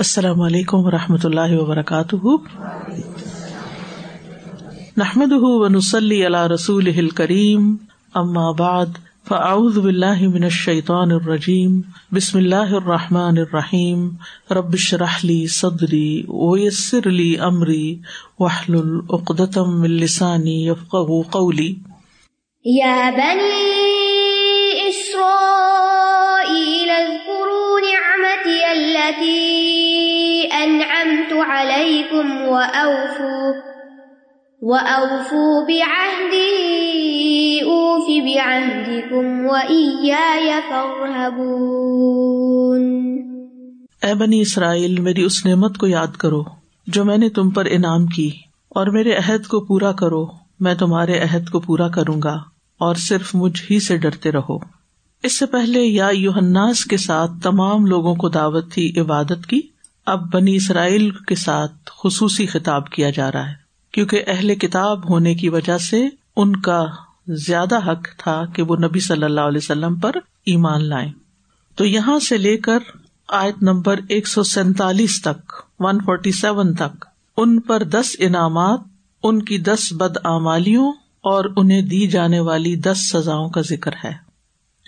السلام علیکم و رحمۃ اللہ وبرکاتہ۔ نحمد ونسلی علی رسول کریم اما بعد، فاعوذ باللہ من الشیطان الرجیم۔ بسم اللہ الرحمٰن الرحیم۔ ربش رحلی صدری ویسر علی عمری وحل العقدم السانی یفق قولی۔ يا بني إسرائيل عليكم وأوفوا وأوفوا بعهدي، أوف بعهدكم وإياي فارهبون. اے بنی اسرائیل، میری اس نعمت کو یاد کرو جو میں نے تم پر انعام کی، اور میرے عہد کو پورا کرو، میں تمہارے عہد کو پورا کروں گا، اور صرف مجھ ہی سے ڈرتے رہو۔ اس سے پہلے یا یوہناس کے ساتھ تمام لوگوں کو دعوت تھی، عبادت کی۔ اب بنی اسرائیل کے ساتھ خصوصی خطاب کیا جا رہا ہے، کیونکہ اہل کتاب ہونے کی وجہ سے ان کا زیادہ حق تھا کہ وہ نبی صلی اللہ علیہ وسلم پر ایمان لائیں۔ تو یہاں سے لے کر آیت نمبر ایک سو سینتالیس تک، ون فورٹی سیون تک، ان پر دس انعامات، ان کی دس بد آمالیوں اور انہیں دی جانے والی دس سزاؤں کا ذکر ہے۔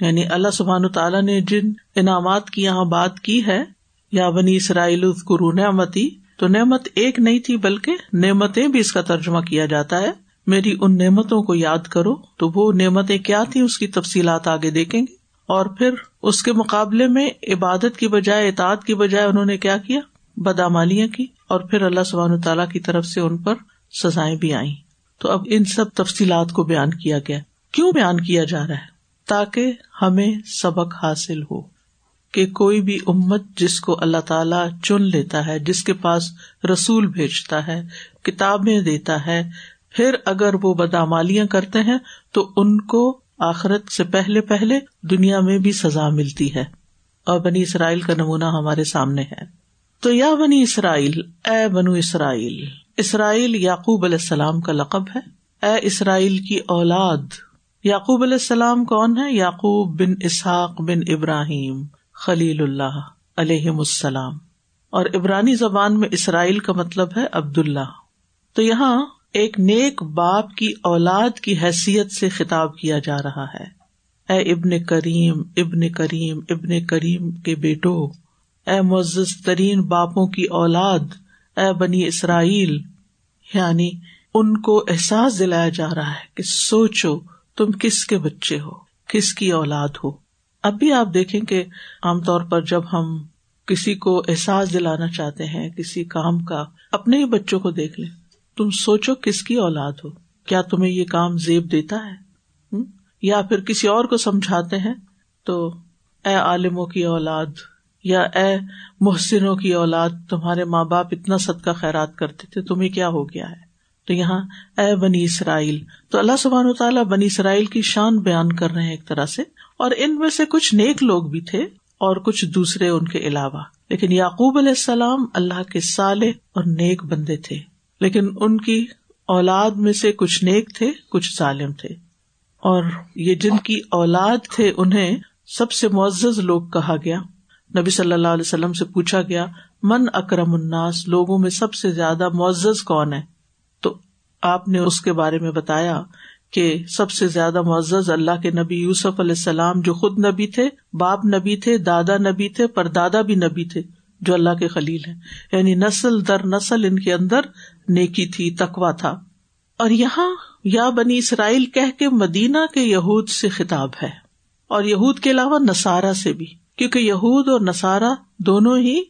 یعنی اللہ سبحان تعالیٰ نے جن انعامات کی یہاں بات کی ہے یا بنی اسرائیل قرو نعمتی، تو نعمت ایک نہیں تھی بلکہ نعمتیں بھی اس کا ترجمہ کیا جاتا ہے۔ میری ان نعمتوں کو یاد کرو، تو وہ نعمتیں کیا تھی اس کی تفصیلات آگے دیکھیں گے۔ اور پھر اس کے مقابلے میں عبادت کی بجائے اطاعت کی بجائے انہوں نے کیا کیا؟ بدامالیاں کی۔ اور پھر اللہ سبحان تعالیٰ کی طرف سے ان پر سزائیں بھی آئیں۔ تو اب ان سب تفصیلات کو بیان کیا گیا۔ کیوں بیان کیا جا رہا ہے؟ تاکہ ہمیں سبق حاصل ہو۔ کہ کوئی بھی امت جس کو اللہ تعالی چن لیتا ہے، جس کے پاس رسول بھیجتا ہے، کتابیں دیتا ہے، پھر اگر وہ بدامالیاں کرتے ہیں تو ان کو آخرت سے پہلے پہلے دنیا میں بھی سزا ملتی ہے۔ اور بنی اسرائیل کا نمونہ ہمارے سامنے ہے۔ تو یا بنی اسرائیل، اے بنو اسرائیل اسرائیل یعقوب علیہ السلام کا لقب ہے۔ اے اسرائیل کی اولاد، یعقوب علیہ السلام کون ہے؟ یعقوب بن اسحاق بن ابراہیم۔ خلیل اللہ علیہ السلام۔ اور ابرانی زبان میں اسرائیل کا مطلب ہے عبد اللہ تو یہاں ایک نیک باپ کی اولاد کی حیثیت سے خطاب کیا جا رہا ہے۔ اے ابن کریم ابن کریم ابن کریم کے بیٹو، اے معزز ترین باپوں کی اولاد، اے بنی اسرائیل یعنی ان کو احساس دلایا جا رہا ہے کہ سوچو تم کس کے بچے ہو، کس کی اولاد ہو۔ اب بھی آپ دیکھیں کہ عام طور پر جب ہم کسی کو احساس دلانا چاہتے ہیں، کسی کام کا، اپنے ہی بچوں کو دیکھ لیں، تم سوچو کس کی اولاد ہو؟ کیا تمہیں یہ کام زیب دیتا ہے؟ یا پھر کسی اور کو سمجھاتے ہیں؟ تو اے عالموں کی اولاد یا اے محسنوں کی اولاد، تمہارے ماں باپ اتنا صدقہ خیرات کرتے تھے، تمہیں کیا ہو گیا ہے؟ تو یہاں، اے بنی اسرائیل، تو اللہ سبحان و تعالیٰ بنی اسرائیل کی شان بیان کر رہے ہیں ایک طرح سے، اور ان میں سے کچھ نیک لوگ بھی تھے اور کچھ دوسرے ان کے علاوہ۔ لیکن یعقوب علیہ السلام اللہ کے سالے اور نیک بندے تھے، لیکن ان کی اولاد میں سے کچھ نیک تھے، کچھ ظالم تھے۔ اور یہ جن کی اولاد تھے، انہیں سب سے معزز لوگ کہا گیا۔ نبی صلی اللہ علیہ وسلم سے پوچھا گیا، من اکرم الناس، لوگوں میں سب سے زیادہ معزز کون ہے؟ آپ نے اس کے بارے میں بتایا کہ سب سے زیادہ معزز اللہ کے نبی یوسف علیہ السلام جو خود نبی تھے، باپ نبی تھے، دادا نبی تھے پر دادا بھی نبی تھے، جو اللہ کے خلیل ہیں۔ یعنی نسل در نسل ان کے اندر نیکی تھی تکوا تھا۔ اور یہاں یا بنی اسرائیل کہہ کے مدینہ کے یہود سے خطاب ہے۔ اور یہود کے علاوہ نسارا سے بھی، کیونکہ یہود اور نسارا دونوں ہی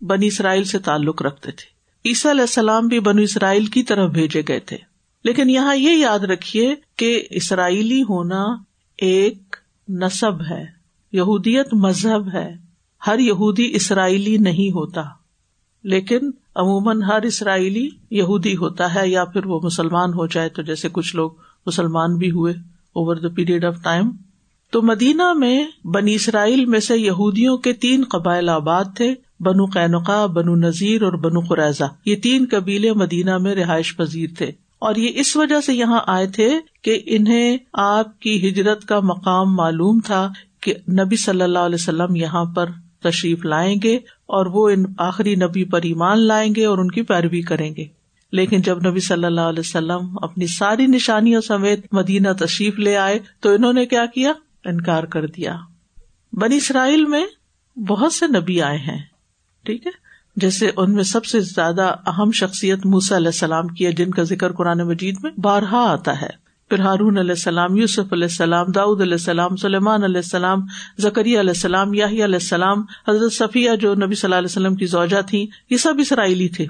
بنی اسرائیل سے تعلق رکھتے تھے۔ عیسیٰ علیہ السلام بھی بنو اسرائیل کی طرف بھیجے گئے تھے۔ لیکن یہاں یہ یاد رکھیے کہ اسرائیلی ہونا ایک نصب ہے، یہودیت مذہب ہے۔ ہر یہودی اسرائیلی نہیں ہوتا، لیکن عموماً ہر اسرائیلی یہودی ہوتا ہے یا پھر وہ مسلمان ہو جائے تو جیسے کچھ لوگ مسلمان بھی ہوئے over the period of time تو مدینہ میں بنی اسرائیل میں سے یہودیوں کے تین قبائل آباد تھے۔ بنو قینقا بنو نذیر اور بنو قریضہ یہ تین قبیلے مدینہ میں رہائش پذیر تھے۔ اور یہ اس وجہ سے یہاں آئے تھے کہ انہیں آپ کی ہجرت کا مقام معلوم تھا کہ نبی صلی اللہ علیہ وسلم یہاں پر تشریف لائیں گے اور وہ ان آخری نبی پر ایمان لائیں گے اور ان کی پیروی کریں گے۔ لیکن جب نبی صلی اللہ علیہ وسلم اپنی ساری نشانیوں سمیت مدینہ تشریف لے آئے تو انہوں نے کیا کیا؟ انکار کر دیا۔ بنی اسرائیل میں بہت سے نبی آئے ہیں۔ ٹھیک ہے؟ جیسے ان میں سب سے زیادہ اہم شخصیت موسا علیہ السلام کی ہے، جن کا ذکر قرآن مجید میں بارہا آتا ہے۔ پھر ہارون علیہ السلام، یوسف علیہ السلام، داؤد علیہ السلام، سلیمان علیہ السلام زکری علیہ السلام یاہی علیہ السلام، حضرت صفیہ جو نبی صلی اللہ علیہ وسلم کی زوجہ تھی یہ سب اسرائیلی تھے۔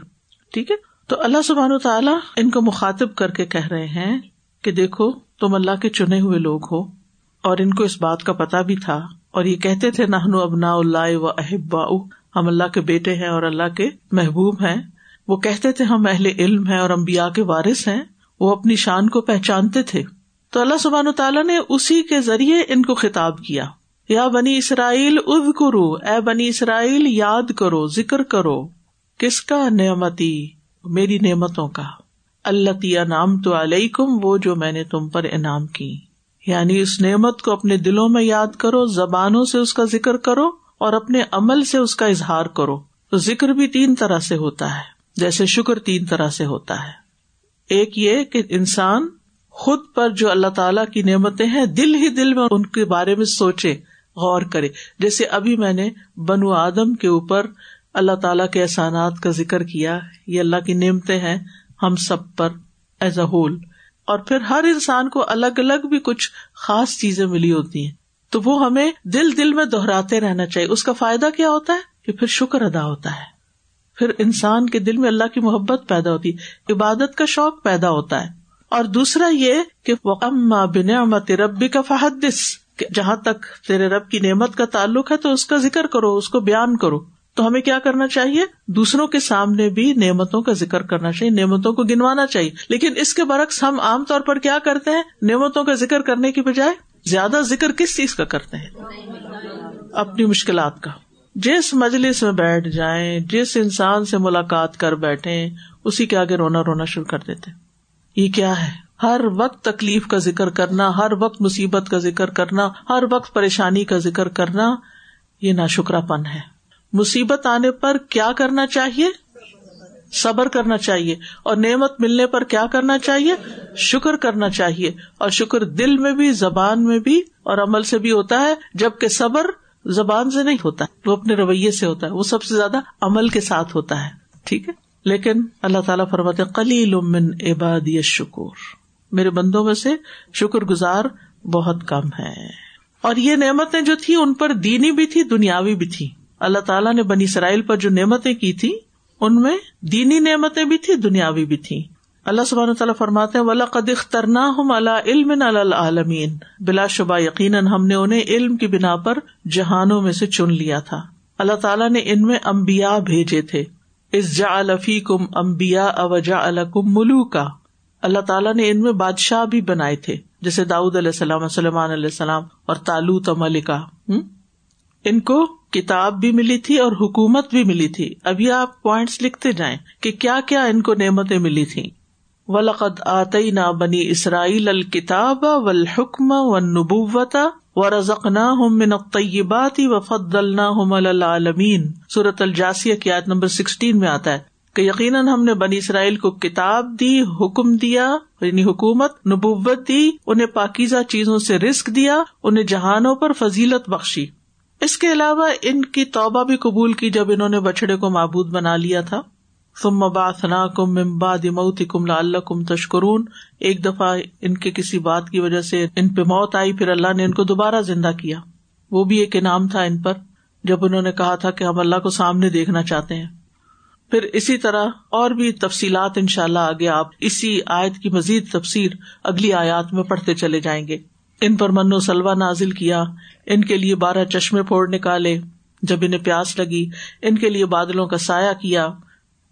ٹھیک ہے؟ تو اللہ سبحان و تعالیٰ ان کو مخاطب کر کے کہہ رہے ہیں کہ دیکھو، تم اللہ کے چنے ہوئے لوگ ہو، اور ان کو اس بات کا پتا بھی تھا۔ اور یہ کہتے تھے نہنو ابنا اللہ و احبا ہم اللہ کے بیٹے ہیں اور اللہ کے محبوب ہیں۔ وہ کہتے تھے، ہم اہل علم ہیں اور امبیا کے وارث ہیں۔ وہ اپنی شان کو پہچانتے تھے۔ تو اللہ سبحان و تعالیٰ نے اسی کے ذریعے ان کو خطاب کیا۔ یا بنی اسرائیل اد کرو اے بنی اسرائیل یاد کرو، ذکر کرو۔ کس کا نعمتی؟ میری نعمتوں کا۔ اللہ نام تو علیہ وہ جو میں نے تم پر انعام کی۔ یعنی اس نعمت کو اپنے دلوں میں یاد کرو، زبانوں سے اس کا ذکر کرو۔ اور اپنے عمل سے اس کا اظہار کرو۔ تو ذکر بھی تین طرح سے ہوتا ہے، جیسے شکر تین طرح سے ہوتا ہے۔ ایک یہ کہ انسان خود پر جو اللہ تعالی کی نعمتیں ہیں، دل ہی دل میں ان کے بارے میں سوچے، غور کرے۔ جیسے ابھی میں نے بنو آدم کے اوپر اللہ تعالی کے احسانات کا ذکر کیا، یہ اللہ کی نعمتیں ہیں، ہم سب پر ایز اے ہول۔ اور پھر ہر انسان کو الگ الگ بھی کچھ خاص چیزیں ملی ہوتی ہیں۔ تو وہ ہمیں دل دل میں دہراتے رہنا چاہیے۔ اس کا فائدہ کیا ہوتا ہے؟ کہ پھر شکر ادا ہوتا ہے۔ پھر انسان کے دل میں اللہ کی محبت پیدا ہوتی عبادت کا شوق پیدا ہوتا ہے۔ اور دوسرا یہ کہ اما بنعمت ربی کا فحدث جہاں تک تیرے رب کی نعمت کا تعلق ہے تو اس کا ذکر کرو، اس کو بیان کرو۔ تو ہمیں کیا کرنا چاہیے؟ دوسروں کے سامنے بھی نعمتوں کا ذکر کرنا چاہیے، نعمتوں کو گنوانا چاہیے۔ لیکن اس کے برعکس ہم عام طور پر کیا کرتے ہیں؟ نعمتوں کا ذکر کرنے کی بجائے زیادہ ذکر کس چیز کا کرتے ہیں؟ اپنی مشکلات کا۔ جس مجلس میں بیٹھ جائیں، جس انسان سے ملاقات کر بیٹھے اسی کے آگے رونا رونا شروع کر دیتے یہ کیا ہے؟ ہر وقت تکلیف کا ذکر کرنا، ہر وقت مصیبت کا ذکر کرنا، ہر وقت پریشانی کا ذکر کرنا، یہ ناشکرا پن ہے۔ مصیبت آنے پر کیا کرنا چاہیے؟ صبر کرنا چاہیے اور نعمت ملنے پر کیا کرنا چاہیے؟ شکر کرنا چاہیے اور شکر دل میں بھی، زبان میں بھی اور عمل سے بھی ہوتا ہے، جبکہ صبر زبان سے نہیں ہوتا، وہ اپنے رویے سے ہوتا ہے، وہ سب سے زیادہ عمل کے ساتھ ہوتا ہے، ٹھیک ہے؟ لیکن اللہ تعالیٰ فرماتے کلیل امن عباد شکور میرے بندوں میں سے شکر گزار بہت کم ہے۔ اور یہ نعمتیں جو تھی ان پر دینی بھی تھی، دنیاوی بھی تھی اللہ تعالیٰ نے بنی اسرائیل پر جو نعمتیں کی تھی ان میں دینی نعمتیں بھی تھی دنیاوی بھی تھی اللہ سبحانہ تعالیٰ فرماتے ولا قدیخ ترنا ہم اللہ علم العالمین بلا شبہ یقیناً ہم نے انہیں علم کی بنا پر جہانوں میں سے چن لیا تھا۔ اللہ تعالیٰ نے ان میں امبیا بھیجے تھے۔ اس جا الفی کم امبیا اوجا الکم ملو کا اللہ تعالیٰ نے ان میں بادشاہ بھی بنائے تھے، جیسے داؤد علیہ السلام سلمان علیہ السلام اور تالوت ملکا ان کو کتاب بھی ملی تھی اور حکومت بھی ملی تھی۔ ابھی آپ پوائنٹس لکھتے جائیں کہ کیا کیا ان کو نعمتیں ملی تھی ولقد آتی نہ بنی اسرائیل الکتاب و الحکم و نبوت و رزق نہ من طیبات و فد العالمین صورت الجاسیہ کی آیت نمبر سکسٹین میں آتا ہے کہ یقیناً ہم نے بنی اسرائیل کو کتاب دی، حکم دیا یعنی حکومت، نبوت دی، انہیں پاکیزہ چیزوں سے رسک دیا، انہیں جہانوں پر فضیلت بخشی۔ اس کے علاوہ ان کی توبہ بھی قبول کی جب انہوں نے بچڑے کو معبود بنا لیا تھا۔ تم نا کم ممباد مئوتی کم لال کم تشکرون۔ ایک دفعہ ان کے کسی بات کی وجہ سے ان پہ موت آئی، پھر اللہ نے ان کو دوبارہ زندہ کیا۔ وہ بھی ایک انعام تھا ان پر، جب انہوں نے کہا تھا کہ ہم اللہ کو سامنے دیکھنا چاہتے ہیں۔ پھر اسی طرح اور بھی تفصیلات ان شاء اللہ آگے آپ اسی آیت کی مزید تفصیل اگلی آیات میں پڑھتے چلے جائیں گے۔ ان پر من و سلوا نازل کیا، ان کے لیے بارہ چشمے پھوڑ نکالے، جب انہیں پیاس لگی، ان کے لیے بادلوں کا سایہ کیا۔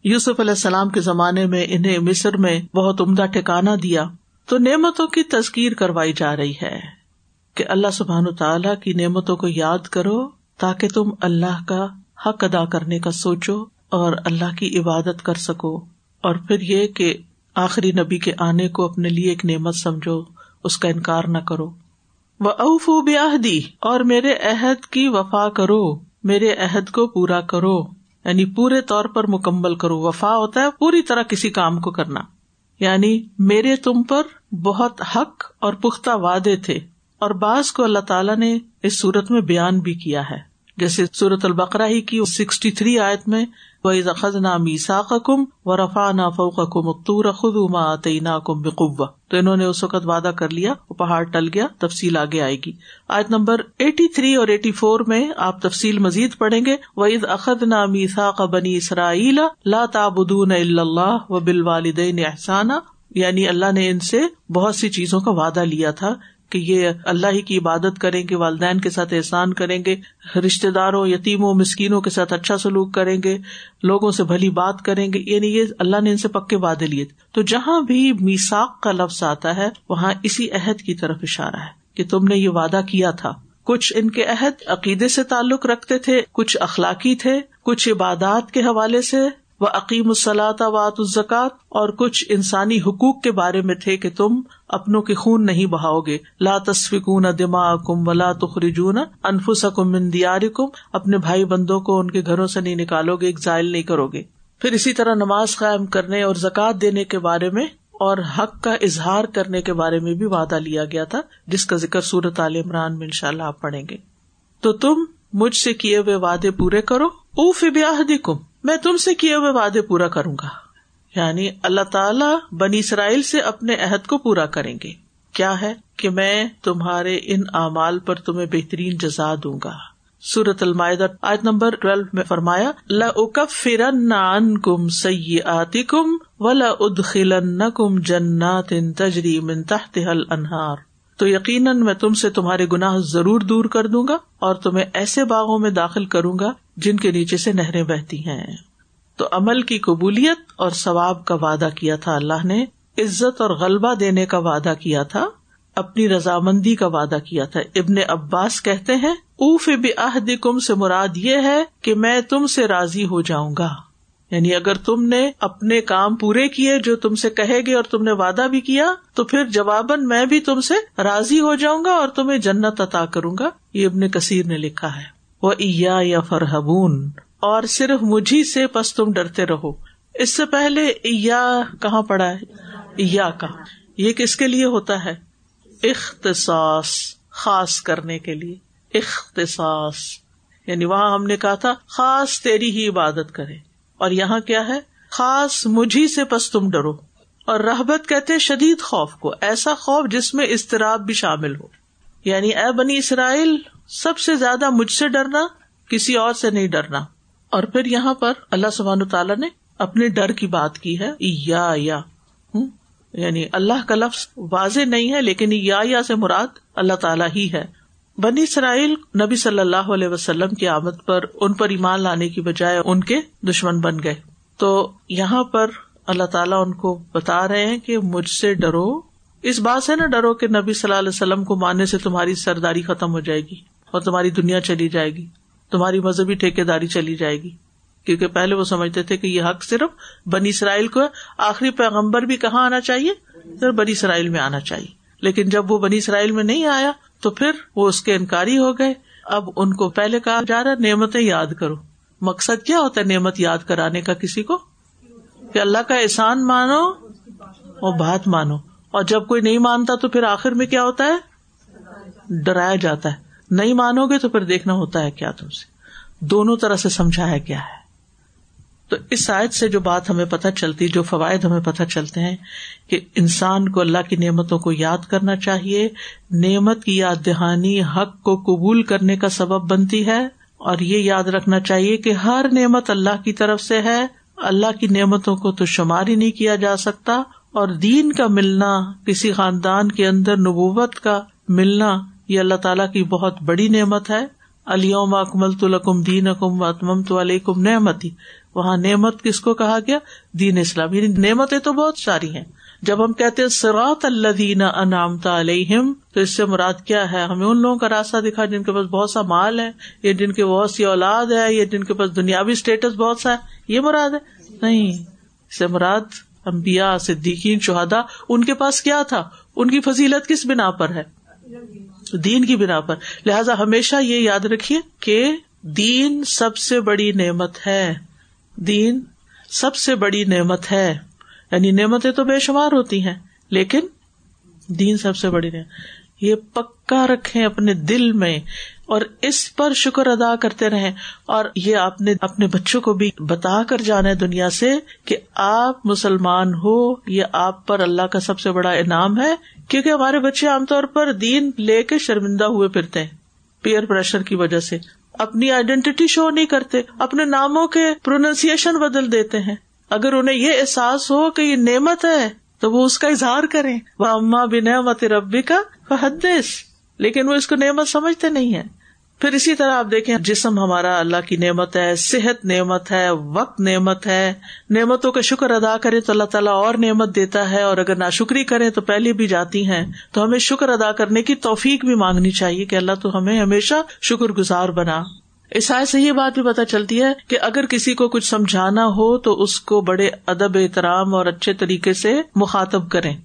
یوسف علیہ السلام کے زمانے میں انہیں مصر میں بہت عمدہ ٹھکانا دیا۔ تو نعمتوں کی تذکیر کروائی جا رہی ہے کہ اللہ سبحان تعالی کی نعمتوں کو یاد کرو تاکہ تم اللہ کا حق ادا کرنے کا سوچو اور اللہ کی عبادت کر سکو۔ اور پھر یہ کہ آخری نبی کے آنے کو اپنے لیے ایک نعمت سمجھو۔ اس کا انکار نہ کرو۔ وہ اوفو بیاہدی اور میرے عہد کی وفا کرو۔ میرے عہد کو پورا کرو۔ یعنی پورے طور پر مکمل کرو۔ وفا ہوتا ہے پوری طرح کسی کام کو کرنا۔ یعنی میرے تم پر بہت حق اور پختہ وعدے تھے۔ اور بعض کو اللہ تعالیٰ نے اس صورت میں بیان بھی کیا ہے۔ جیسے سورت البقرا ہی کی سکسٹی تھری آیت میں وہ خز نا میسا کم و رفا نا فوق کم اختور خود نا کم بقوا تو انہوں نے اس وقت وعدہ کر لیا، وہ پہاڑ ٹل گیا، تفصیل آگے آئے گی۔ آیت نمبر ایٹی تھری اور ایٹی فور میں آپ تفصیل مزید پڑھیں گے وہ اخد نا میسا بنی اسرائیل لا تابدون اللہ و بال والدین احسانہ یعنی اللہ نے ان سے بہت سی چیزوں کا وعدہ لیا تھا کہ یہ اللہ ہی کی عبادت کریں گے، والدین کے ساتھ احسان کریں گے رشتے داروں، یتیموں، مسکینوں کے ساتھ اچھا سلوک کریں گے، لوگوں سے بھلی بات کریں گے یعنی یہ اللہ نے ان سے پکے وعدے لیے تو جہاں بھی میساک کا لفظ آتا ہے، وہاں اسی عہد کی طرف اشارہ ہے کہ تم نے یہ وعدہ کیا تھا۔ کچھ ان کے عہد عقیدے سے تعلق رکھتے تھے، کچھ اخلاقی تھے، کچھ عبادات کے حوالے سے وہ عقیم الصلاح وات الزکات اور کچھ انسانی حقوق کے بارے میں تھے کہ تم اپنوں کے خون نہیں بہاؤ گے۔ لا تصفکون دماغ کم ولا تخرجون انفس کم دیار کم اپنے بھائی بندوں کو ان کے گھروں سے نہیں نکالو گے ایگزائل نہیں کرو گے۔ پھر اسی طرح نماز قائم کرنے اور زکات دینے کے بارے میں اور حق کا اظہار کرنے کے بارے میں بھی وعدہ لیا گیا تھا، جس کا ذکر صورت عال عمران میں ان شاء اللہ آپ پڑھیں گے۔ تو تم مجھ سے کیے ہوئے وعدے پورے کرو۔ اوف بیاہ کم میں تم سے کیے ہوئے وعدے پورا کروں گا۔ یعنی اللہ تعالی بنی اسرائیل سے اپنے عہد کو پورا کریں گے۔ کیا ہے کہ میں تمہارے ان اعمال پر تمہیں بہترین جزا دوں گا۔ سورت المائد آج نمبر ٹویلو میں فرمایا لن کم سی آتی کم و لن کم جنات تجری من تحت انہار تو یقیناً میں تم سے تمہارے گناہ ضرور دور کر دوں گا اور تمہیں ایسے باغوں میں داخل کروں گا جن کے نیچے سے نہریں بہتی ہیں۔ تو عمل کی قبولیت اور ثواب کا وعدہ کیا تھا اللہ نے، عزت اور غلبہ دینے کا وعدہ کیا تھا، اپنی رضامندی کا وعدہ کیا تھا۔ ابن عباس کہتے ہیں اوف بے کم سے مراد یہ ہے کہ میں تم سے راضی ہو جاؤں گا۔ یعنی اگر تم نے اپنے کام پورے کیے جو تم سے کہے گے اور تم نے وعدہ بھی کیا، تو پھر جواباً میں بھی تم سے راضی ہو جاؤں گا اور تمہیں جنت عطا کروں گا۔ یہ ابن کثیر نے لکھا ہے۔ وہ یا فرحبون، اور صرف مجھے سے پس تم ڈرتے رہو۔ اس سے پہلے یا کہاں پڑا ہے؟ یا کا۔ یہ کس کے لیے ہوتا ہے؟ اختصاص، خاص کرنے کے لیے۔ اختصاص۔ یعنی وہاں ہم نے کہا تھا، خاص تیری ہی عبادت کرے۔ اور یہاں کیا ہے؟ خاص مجھے سے پس تم ڈرو۔ اور رحبت کہتے شدید خوف کو، ایسا خوف جس میں اضطراب بھی شامل ہو۔ یعنی اے بنی اسرائیل، سب سے زیادہ مجھ سے ڈرنا، کسی اور سے نہیں ڈرنا۔ اور پھر یہاں پر اللہ سبحان تعالیٰ نے اپنے ڈر کی بات کی ہے۔ یا یا۔ یعنی اللہ کا لفظ واضح نہیں ہے، لیکن یا یا سے مراد اللہ تعالیٰ ہی ہے۔ بنی اسرائیل نبی صلی اللہ علیہ وسلم کی آمد پر ان پر ایمان لانے کی بجائے ان کے دشمن بن گئے۔ تو یہاں پر اللہ تعالیٰ ان کو بتا رہے ہیں کہ مجھ سے ڈرو۔ اس بات سے نہ ڈرو کہ نبی صلی اللہ علیہ وسلم کو ماننے سے تمہاری سرداری ختم ہو جائے گی اور تمہاری دنیا چلی جائے گی۔ تمہاری مذہبی ٹھیکے داری چلی جائے گی۔ کیونکہ پہلے وہ سمجھتے تھے کہ یہ حق صرف بنی اسرائیل کو ہے۔ آخری پیغمبر بھی کہاں آنا چاہیے؟ صرف بنی اسرائیل میں آنا چاہیے۔ لیکن جب وہ بنی اسرائیل میں نہیں آیا تو پھر وہ اس کے انکاری ہو گئے۔ اب ان کو پہلے کہا جا رہا نعمتیں یاد کرو۔ مقصد کیا ہوتا ہے نعمت یاد کرانے کا کسی کو؟ کہ اللہ کا احسان مانو اور بات مانو۔ اور جب کوئی نہیں مانتا تو پھر آخر میں کیا ہوتا ہے؟ ڈرایا جاتا ہے۔ نہیں مانو گے تو پھر دیکھنا ہوتا ہے کیا تم سے۔ دونوں طرح سے سمجھایا کیا ہے۔ تو اس شاید سے جو بات ہمیں پتہ چلتی، جو فوائد ہمیں پتہ چلتے ہیں کہ انسان کو اللہ کی نعمتوں کو یاد کرنا چاہیے، نعمت کی یاد دہانی حق کو قبول کرنے کا سبب بنتی ہے، اور یہ یاد رکھنا چاہیے کہ ہر نعمت اللہ کی طرف سے ہے۔ اللہ کی نعمتوں کو تو شمار ہی نہیں کیا جا سکتا، اور دین کا ملنا، کسی خاندان کے اندر نبوت کا ملنا، یہ اللہ تعالیٰ کی بہت بڑی نعمت ہے۔ علیوم اکمل تو لکم دین اکم اتمم تو علیکم نعمتی وہاں نعمت کس کو کہا گیا؟ دین اسلام. یعنی نعمتیں تو بہت ساری ہیں. جب ہم کہتے ہیں سراط اللہ دین انعامتا علیہم، تو اس سے مراد کیا ہے؟ ہمیں ان لوگوں کا راستہ دکھا جن کے پاس بہت سا مال ہے، یا جن کی بہت سی اولاد ہے، یا جن کے پاس دنیاوی اسٹیٹس بہت سا ہے. یہ مراد ہے؟ نہیں. اس سے مراد امبیا صدیقین شہدا ان کے پاس کیا تھا؟ ان کی فضیلت کس بنا پر ہے؟ دین کی بنا پر. لہذا ہمیشہ یہ یاد رکھیے کہ دین سب سے بڑی نعمت ہے۔ دین سب سے بڑی نعمت ہے۔ یعنی نعمتیں تو بے شمار ہوتی ہیں، لیکن دین سب سے بڑی نعمت۔ یہ پکا رکھے اپنے دل میں اور اس پر شکر ادا کرتے رہے اور یہ آپ نے اپنے بچوں کو بھی بتا کر جانا ہے دنیا سے کہ آپ مسلمان ہو، یہ آپ پر اللہ کا سب سے بڑا انعام ہے۔ کیونکہ ہمارے بچے عام طور پر دین لے کے شرمندہ ہوئے پھرتے ہیں، پیئر پریشر کی وجہ سے۔ اپنی آئیڈینٹی شو نہیں کرتے، اپنے ناموں کے پروننسیشن بدل دیتے ہیں۔ اگر انہیں یہ احساس ہو کہ یہ نعمت ہے، تو وہ اس کا اظہار کریں۔ وہ اما بنا مت ربی کا حدیث لیکن وہ اس کو نعمت سمجھتے نہیں ہے پھر اسی طرح آپ دیکھیں جسم ہمارا اللہ کی نعمت ہے، صحت نعمت ہے، وقت نعمت ہے۔ نعمتوں کا شکر ادا کرے تو اللہ تعالیٰ اور نعمت دیتا ہے اور اگر ناشکری کرے تو پہلے بھی جاتی ہیں۔ تو ہمیں شکر ادا کرنے کی توفیق بھی مانگنی چاہیے کہ اللہ تو ہمیں ہمیشہ شکر گزار بنا۔ عیسائی سے یہ بات بھی پتہ چلتی ہے کہ اگر کسی کو کچھ سمجھانا ہو تو اس کو بڑے ادب، احترام اور اچھے طریقے سے مخاطب کریں۔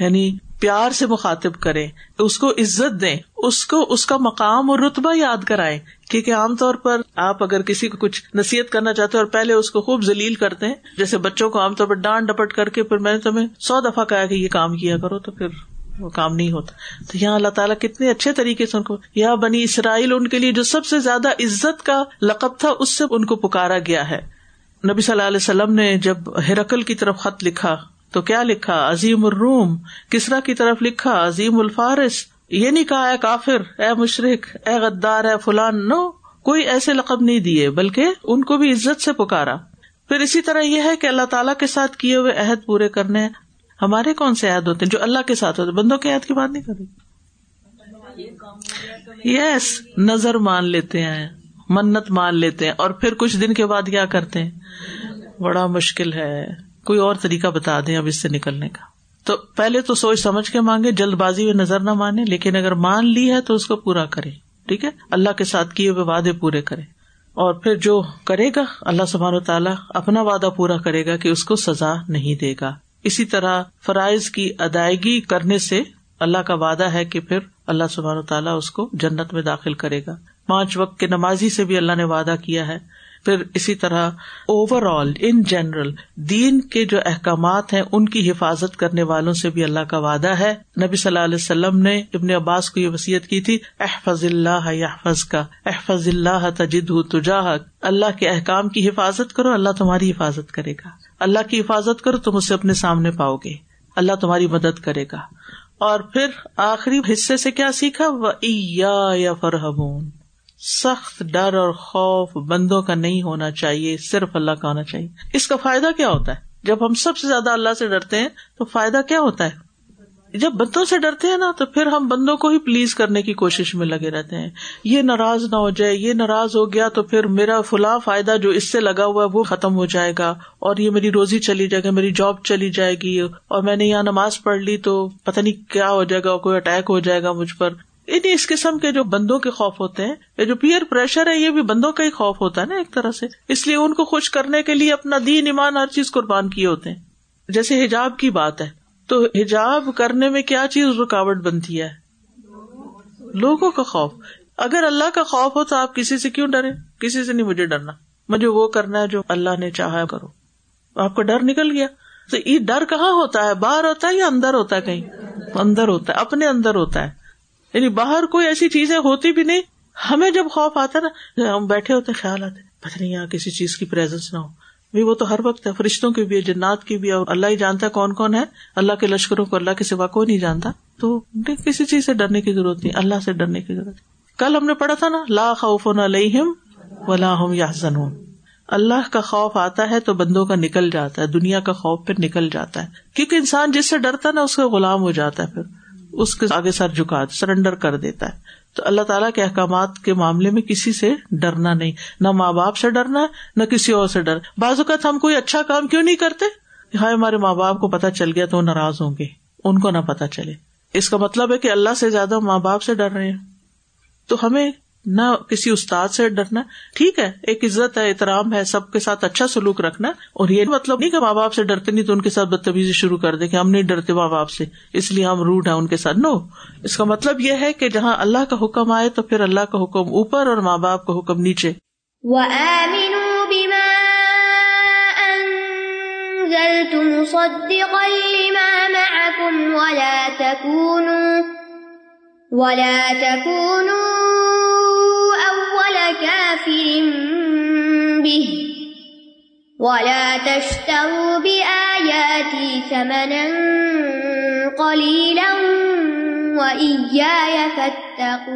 یعنی پیار سے مخاطب کرے اس کو عزت دیں، اس کو، اس کا مقام اور رتبہ یاد کرائے کیونکہ عام طور پر آپ اگر کسی کو کچھ نصیحت کرنا چاہتے ہیں اور پہلے اس کو خوب ذلیل کرتے ہیں، جیسے بچوں کو عام طور پر ڈانٹ ڈپٹ کر کے، پھر میں نے تمہیں سو دفعہ کہا کہ یہ کام کیا کرو تو پھر وہ کام نہیں ہوتا۔ تو یہاں اللہ تعالیٰ کتنے اچھے طریقے سے ان کو، یا بنی اسرائیل ان کے لیے جو سب سے زیادہ عزت کا لقب تھا، اس سے ان کو پکارا گیا ہے۔ نبی صلی اللہ علیہ وسلم نے جب ہرکل کی طرف خط لکھا تو کیا لکھا؟ عظیم الروم. کسرا کی طرف لکھا؟ عظیم الفارس. یہ نہیں کہا، اے کافر، اے مشرق اے غدار، اے فلان. نو، کوئی ایسے لقب نہیں دیے، بلکہ ان کو بھی عزت سے پکارا. پھر اسی طرح یہ ہے کہ اللہ تعالیٰ کے ساتھ کیے ہوئے عہد پورے کرنے ہمارے کون سے عہد ہوتے ہیں؟ جو اللہ کے ساتھ ہوتے بندوں کے عہد کی بات نہیں کرتے یس نظر مان لیتے ہیں، منت مان لیتے ہیں، اور پھر کچھ دن کے بعد کیا کرتے ہیں؟ بڑا مشکل ہے۔ کوئی اور طریقہ بتا دیں اب اس سے نکلنے کا۔ تو پہلے تو سوچ سمجھ کے مانگے، جلد بازی میں نظر نہ مانے، لیکن اگر مان لی ہے تو اس کو پورا کرے ٹھیک ہے؟ اللہ کے ساتھ کیے ہوئے وعدے پورے کرے اور پھر جو کرے گا، اللہ سبحان و تعالیٰ اپنا وعدہ پورا کرے گا کہ اس کو سزا نہیں دے گا۔ اسی طرح فرائض کی ادائیگی کرنے سے اللہ کا وعدہ ہے کہ پھر اللہ سبحان و تعالیٰ اس کو جنت میں داخل کرے گا۔ پانچ وقت کے نمازی سے بھی اللہ نے وعدہ کیا ہے۔ پھر اسی طرح اوور آل ان جنرل دین کے جو احکامات ہیں، ان کی حفاظت کرنے والوں سے بھی اللہ کا وعدہ ہے۔ نبی صلی اللہ علیہ وسلم نے ابن عباس کو یہ وسیعت کی تھی، احفظ اللہ احفظ کا احفظ اللہ تجد تجاہ اللہ کے احکام کی حفاظت کرو، اللہ تمہاری حفاظت کرے گا۔ اللہ کی حفاظت کرو، تم اسے اپنے سامنے پاؤ گے۔ اللہ تمہاری مدد کرے گا۔ اور پھر آخری حصے سے کیا سیکھا؟ وہ یا فرحمون سخت ڈر اور خوف بندوں کا نہیں ہونا چاہیے، صرف اللہ کا ہونا چاہیے۔ اس کا فائدہ کیا ہوتا ہے؟ جب ہم سب سے زیادہ اللہ سے ڈرتے ہیں، تو فائدہ کیا ہوتا ہے؟ جب بندوں سے ڈرتے ہیں نا، تو پھر ہم بندوں کو ہی پلیز کرنے کی کوشش میں لگے رہتے ہیں۔ یہ ناراض نہ ہو جائے، یہ ناراض ہو گیا تو پھر میرا فلاں فائدہ جو اس سے لگا ہوا ہے، وہ ختم ہو جائے گا۔ اور یہ میری روزی چلی جائے گا میری جاب چلی جائے گی۔ اور میں نے یہاں نماز پڑھ لی تو پتہ نہیں کیا ہو جائے گا، کوئی اٹیک ہو جائے گا مجھ پر۔ یعنی اس قسم کے جو بندوں کے خوف ہوتے ہیں یہ جو پیئر پریشر ہے، یہ بھی بندوں کا ہی خوف ہوتا ہے نا ایک طرح سے۔ اس لیے ان کو خوش کرنے کے لیے اپنا دین، ایمان، ہر چیز قربان کیے ہوتے ہیں۔ جیسے حجاب کی بات ہے۔ تو حجاب کرنے میں کیا چیز رکاوٹ بنتی ہے؟ لوگوں کا خوف۔ اگر اللہ کا خوف ہو تو آپ کسی سے کیوں ڈرے کسی سے نہیں مجھے ڈرنا۔ مجھے وہ کرنا ہے جو اللہ نے چاہا کرو۔ آپ کا ڈر نکل گیا۔ تو یہ ڈر کہاں ہوتا ہے؟ باہر ہوتا ہے یا اندر ہوتا ہے کہیں؟ اندر ہوتا ہے، اپنے اندر ہوتا ہے۔ یعنی باہر کوئی ایسی چیزیں ہوتی بھی نہیں۔ ہمیں جب خوف آتا نا، ہم بیٹھے ہوتے خیال آتے پتہ نہیں یہاں کسی چیز کی پریزنس نہ ہو۔ بھی وہ تو ہر وقت ہے، فرشتوں کی بھی ہے، جنات کی بھی ہے، اور اللہ ہی جانتا ہے کون کون ہے۔ اللہ کے لشکروں کو اللہ کے سوا کو نہیں جانتا۔ تو کسی چیز سے ڈرنے کی ضرورت نہیں، اللہ سے ڈرنے کی ضرورت کل ہم نے پڑھا تھا نا، لا خوف نہ ولا ہم یا اللہ کا خوف آتا ہے تو بندوں کا نکل جاتا ہے، دنیا کا خوف پھر نکل جاتا ہے۔ کیونکہ انسان جس سے ڈرتا ہے نا، اس کا غلام ہو جاتا ہے پھر۔ اس کے آگے سر جھکا سرینڈر کر دیتا ہے۔ تو اللہ تعالیٰ کے احکامات کے معاملے میں کسی سے ڈرنا نہیں۔ نہ ماں باپ سے ڈرنا ہے نہ کسی اور سے ڈر۔ بعض اوقات ہم کوئی اچھا کام کیوں نہیں کرتے؟ ہاں ہمارے ماں باپ کو پتا چل گیا تو وہ ناراض ہوں گے۔ ان کو نہ پتا چلے۔ اس کا مطلب ہے کہ اللہ سے زیادہ ماں باپ سے ڈر رہے ہیں۔ تو ہمیں نہ کسی استاد سے ڈرنا، ٹھیک ہے، ایک عزت ہے، احترام ہے، سب کے ساتھ اچھا سلوک رکھنا، اور یہ مطلب نہیں کہ ماں باپ سے ڈرتے نہیں تو ان کے ساتھ بدتمیزی شروع کر دے کہ ہم نہیں ڈرتے ماں باپ سے، اس لیے ہم روڈ ہیں ان کے ساتھ، نو، اس کا مطلب یہ ہے کہ جہاں اللہ کا حکم آئے تو پھر اللہ کا حکم اوپر اور ماں باپ کا حکم نیچے۔ ولا تشتروا بآياتي ثمنا قليلا وإياي فاتقون.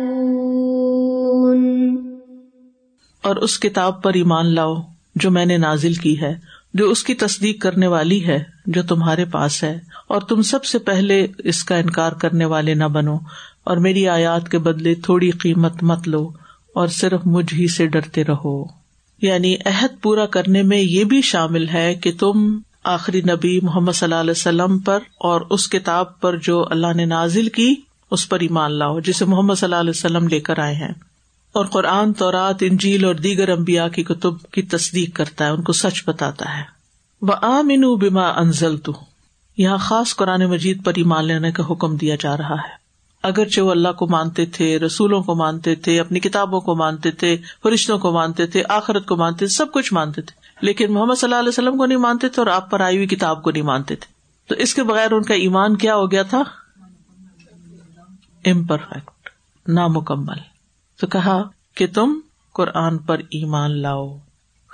اور اس کتاب پر ایمان لاؤ جو میں نے نازل کی ہے، جو اس کی تصدیق کرنے والی ہے، جو تمہارے پاس ہے، اور تم سب سے پہلے اس کا انکار کرنے والے نہ بنو، اور میری آیات کے بدلے تھوڑی قیمت مت لو۔ اور صرف مجھ ہی سے ڈرتے رہو۔ یعنی عہد پورا کرنے میں یہ بھی شامل ہے کہ تم آخری نبی محمد صلی اللہ علیہ وسلم پر اور اس کتاب پر جو اللہ نے نازل کی، اس پر ایمان لاؤ، جسے محمد صلی اللہ علیہ وسلم لے کر آئے ہیں۔ اور قرآن طورات انجیل اور دیگر امبیا کی کتب کی تصدیق کرتا ہے، ان کو سچ بتاتا ہے۔ وہ آمین بیما انزل تو یہاں خاص قرآن مجید پر ایمان لینے کا حکم دیا جا رہا ہے۔ اگرچہ وہ اللہ کو مانتے تھے، رسولوں کو مانتے تھے، اپنی کتابوں کو مانتے تھے، فرشتوں کو مانتے تھے، آخرت کو مانتے تھے، سب کچھ مانتے تھے۔ لیکن محمد صلی اللہ علیہ وسلم کو نہیں مانتے تھے اور آپ پر آئی ہوئی کتاب کو نہیں مانتے تھے۔ تو اس کے بغیر ان کا ایمان کیا ہو گیا تھا؟ امپرفیکٹ، نامکمل۔ تو کہا کہ تم قرآن پر ایمان لاؤ۔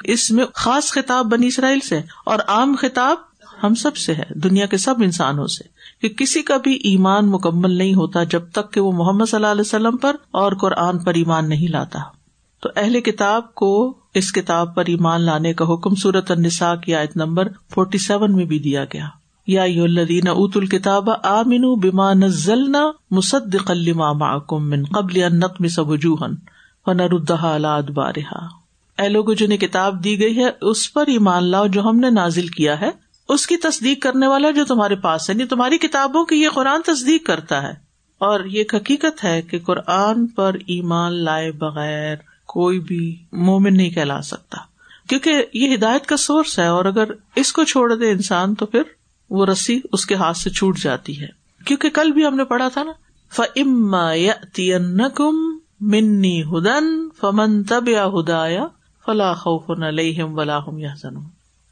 اس میں خاص خطاب بنی اسرائیل سے اور عام خطاب ہم سب سے ہے، دنیا کے سب انسانوں سے۔ کہ کسی کا بھی ایمان مکمل نہیں ہوتا جب تک کہ وہ محمد صلی اللہ علیہ وسلم پر اور قرآن پر ایمان نہیں لاتا۔ تو اہل کتاب کو اس کتاب پر ایمان لانے کا حکم صورت النساء کی آیت نمبر فورٹی سیون میں بھی دیا گیا۔ یا الدین ات الکتاب آمین بیما نزلنا مصد قلما معکم من قبل نقم سب وجوہن فنردہ الاد اے لوگ جنہیں کتاب دی گئی ہے، اس پر ایمان لاؤ جو ہم نے نازل کیا ہے۔ اس کی تصدیق کرنے والا جو تمہارے پاس ہے نہیں تمہاری کتابوں کی یہ قرآن تصدیق کرتا ہے۔ اور یہ حقیقت ہے کہ قرآن پر ایمان لائے بغیر کوئی بھی مومن نہیں کہلا سکتا۔ کیونکہ یہ ہدایت کا سورس ہے، اور اگر اس کو چھوڑ دے انسان تو پھر وہ رسی اس کے ہاتھ سے چھوٹ جاتی ہے۔ کیونکہ کل بھی ہم نے پڑھا تھا نا فما کم منی ہدن فمن تب یا ہدایا فلاح خوف نہ ولاحم یا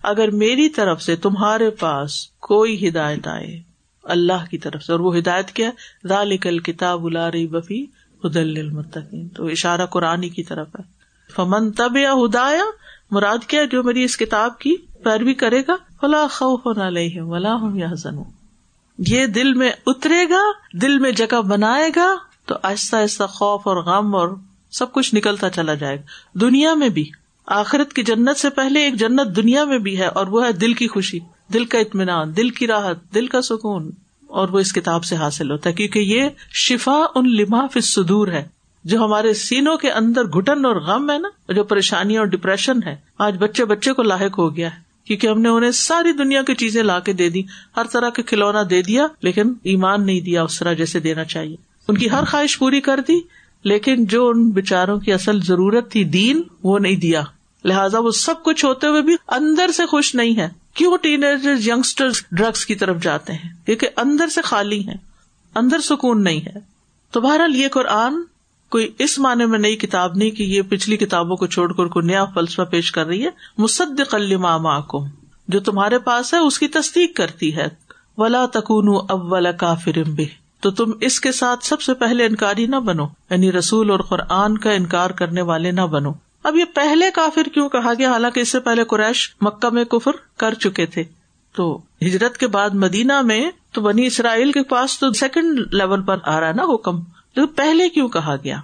اگر میری طرف سے تمہارے پاس کوئی ہدایت آئے اللہ کی طرف سے، اور وہ ہدایت کیا؟ رال کل کتاب الاری بفی حدل المتقین تو اشارہ قرآن کی طرف ہے۔ فمن تب یا ہدایا، مراد کیا جو میری اس کتاب کی پیروی کرے گا فلاں خوف نہ ولا ہوں یا یہ دل میں اترے گا، دل میں جگہ بنائے گا، تو آہستہ آہستہ خوف اور غم اور سب کچھ نکلتا چلا جائے گا۔ دنیا میں بھی۔ آخرت کی جنت سے پہلے ایک جنت دنیا میں بھی ہے اور وہ ہے دل کی خوشی، دل کا اطمینان، دل کی راحت، دل کا سکون، اور وہ اس کتاب سے حاصل ہوتا ہے، کیونکہ یہ شفا ان لما سدور ہے۔ جو ہمارے سینوں کے اندر گٹن اور غم ہے نا جو پریشانی اور ڈپریشن ہے، آج بچے بچے کو لاحق ہو گیا ہے۔ کیونکہ ہم نے انہیں ساری دنیا کی چیزیں لا کے دے دی، ہر طرح کے کھلونا دے دیا، لیکن ایمان نہیں دیا، اس طرح جیسے دینا چاہیے۔ ان کی ہر خواہش پوری کر دی لیکن جو ان بچاروں کی اصل ضرورت تھی دین، وہ نہیں دیا۔ لہٰذا وہ سب کچھ ہوتے ہوئے بھی اندر سے خوش نہیں ہے کیوں ٹین ایجر یگسٹر ڈرگس کی طرف جاتے ہیں؟ کیونکہ اندر سے خالی ہے اندر سکون نہیں ہے۔ تو بہرحال یہ قرآن کوئی اس معنی میں نئی کتاب نہیں کہ یہ پچھلی کتابوں کو چھوڑ کر کوئی نیا فلسفہ پیش کر رہی ہے۔ مصد کلما معکم۔ جو تمہارے پاس ہے، اس کی تصدیق کرتی ہے۔ ولا تکون اول کافرم بھی تو تم اس کے ساتھ سب سے پہلے انکاری نہ بنو یعنی رسول اور قرآن کا انکار کرنے والے نہ بنو۔ اب یہ پہلے کافر کیوں کہا گیا؟ حالانکہ اس سے پہلے قریش مکہ میں کفر کر چکے تھے۔ تو ہجرت کے بعد مدینہ میں تو بنی اسرائیل کے پاس تو سیکنڈ لیول پر آ رہا ہے نا حکم۔ تو پہلے کیوں کہا گیا؟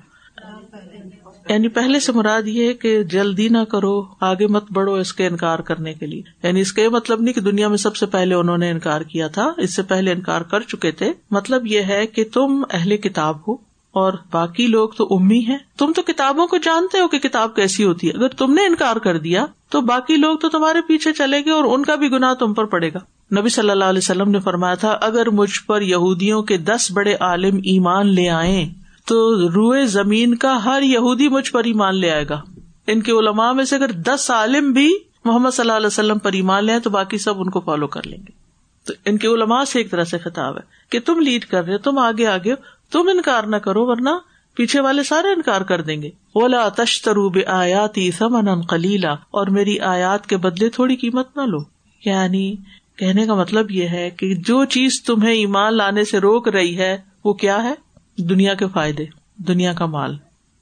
یعنی پہلے سے مراد یہ ہے کہ جلدی نہ کرو، آگے مت بڑھو اس کے انکار کرنے کے لیے۔ یعنی اس کا یہ مطلب نہیں کہ دنیا میں سب سے پہلے انہوں نے انکار کیا تھا، اس سے پہلے انکار کر چکے تھے۔ مطلب یہ ہے کہ تم اہل کتاب ہو اور باقی لوگ تو امی ہیں۔ تم تو کتابوں کو جانتے ہو کہ کتاب کیسی ہوتی ہے۔ اگر تم نے انکار کر دیا تو باقی لوگ تو تمہارے پیچھے چلے گئے اور ان کا بھی گنا تم پر پڑے گا۔ نبی صلی اللہ علیہ وسلم نے فرمایا تھا، اگر مجھ پر یہودیوں کے دس بڑے عالم ایمان لے آئے تو روئے زمین کا ہر یہودی مجھ پر ایمان لے آئے گا۔ ان کے علماء میں سے اگر دس عالم بھی محمد صلی اللہ علیہ وسلم پر ایمان لے تو باقی سب ان کو فالو کر لیں گے۔ تو ان کے علماء سے ایک طرح سے خطاب ہے کہ تم لیڈ کر رہے تم آگے آگے تم انکار نہ کرو ورنہ پیچھے والے سارے انکار کر دیں گے۔ اولا تشترو بے آیاتی سمن کلیلا اور میری آیات کے بدلے تھوڑی قیمت نہ لو۔ یعنی کہنے کا مطلب یہ ہے کہ جو چیز تمہیں ایمان لانے سے روک رہی ہے، وہ کیا ہے؟ دنیا کے فائدے، دنیا کا مال۔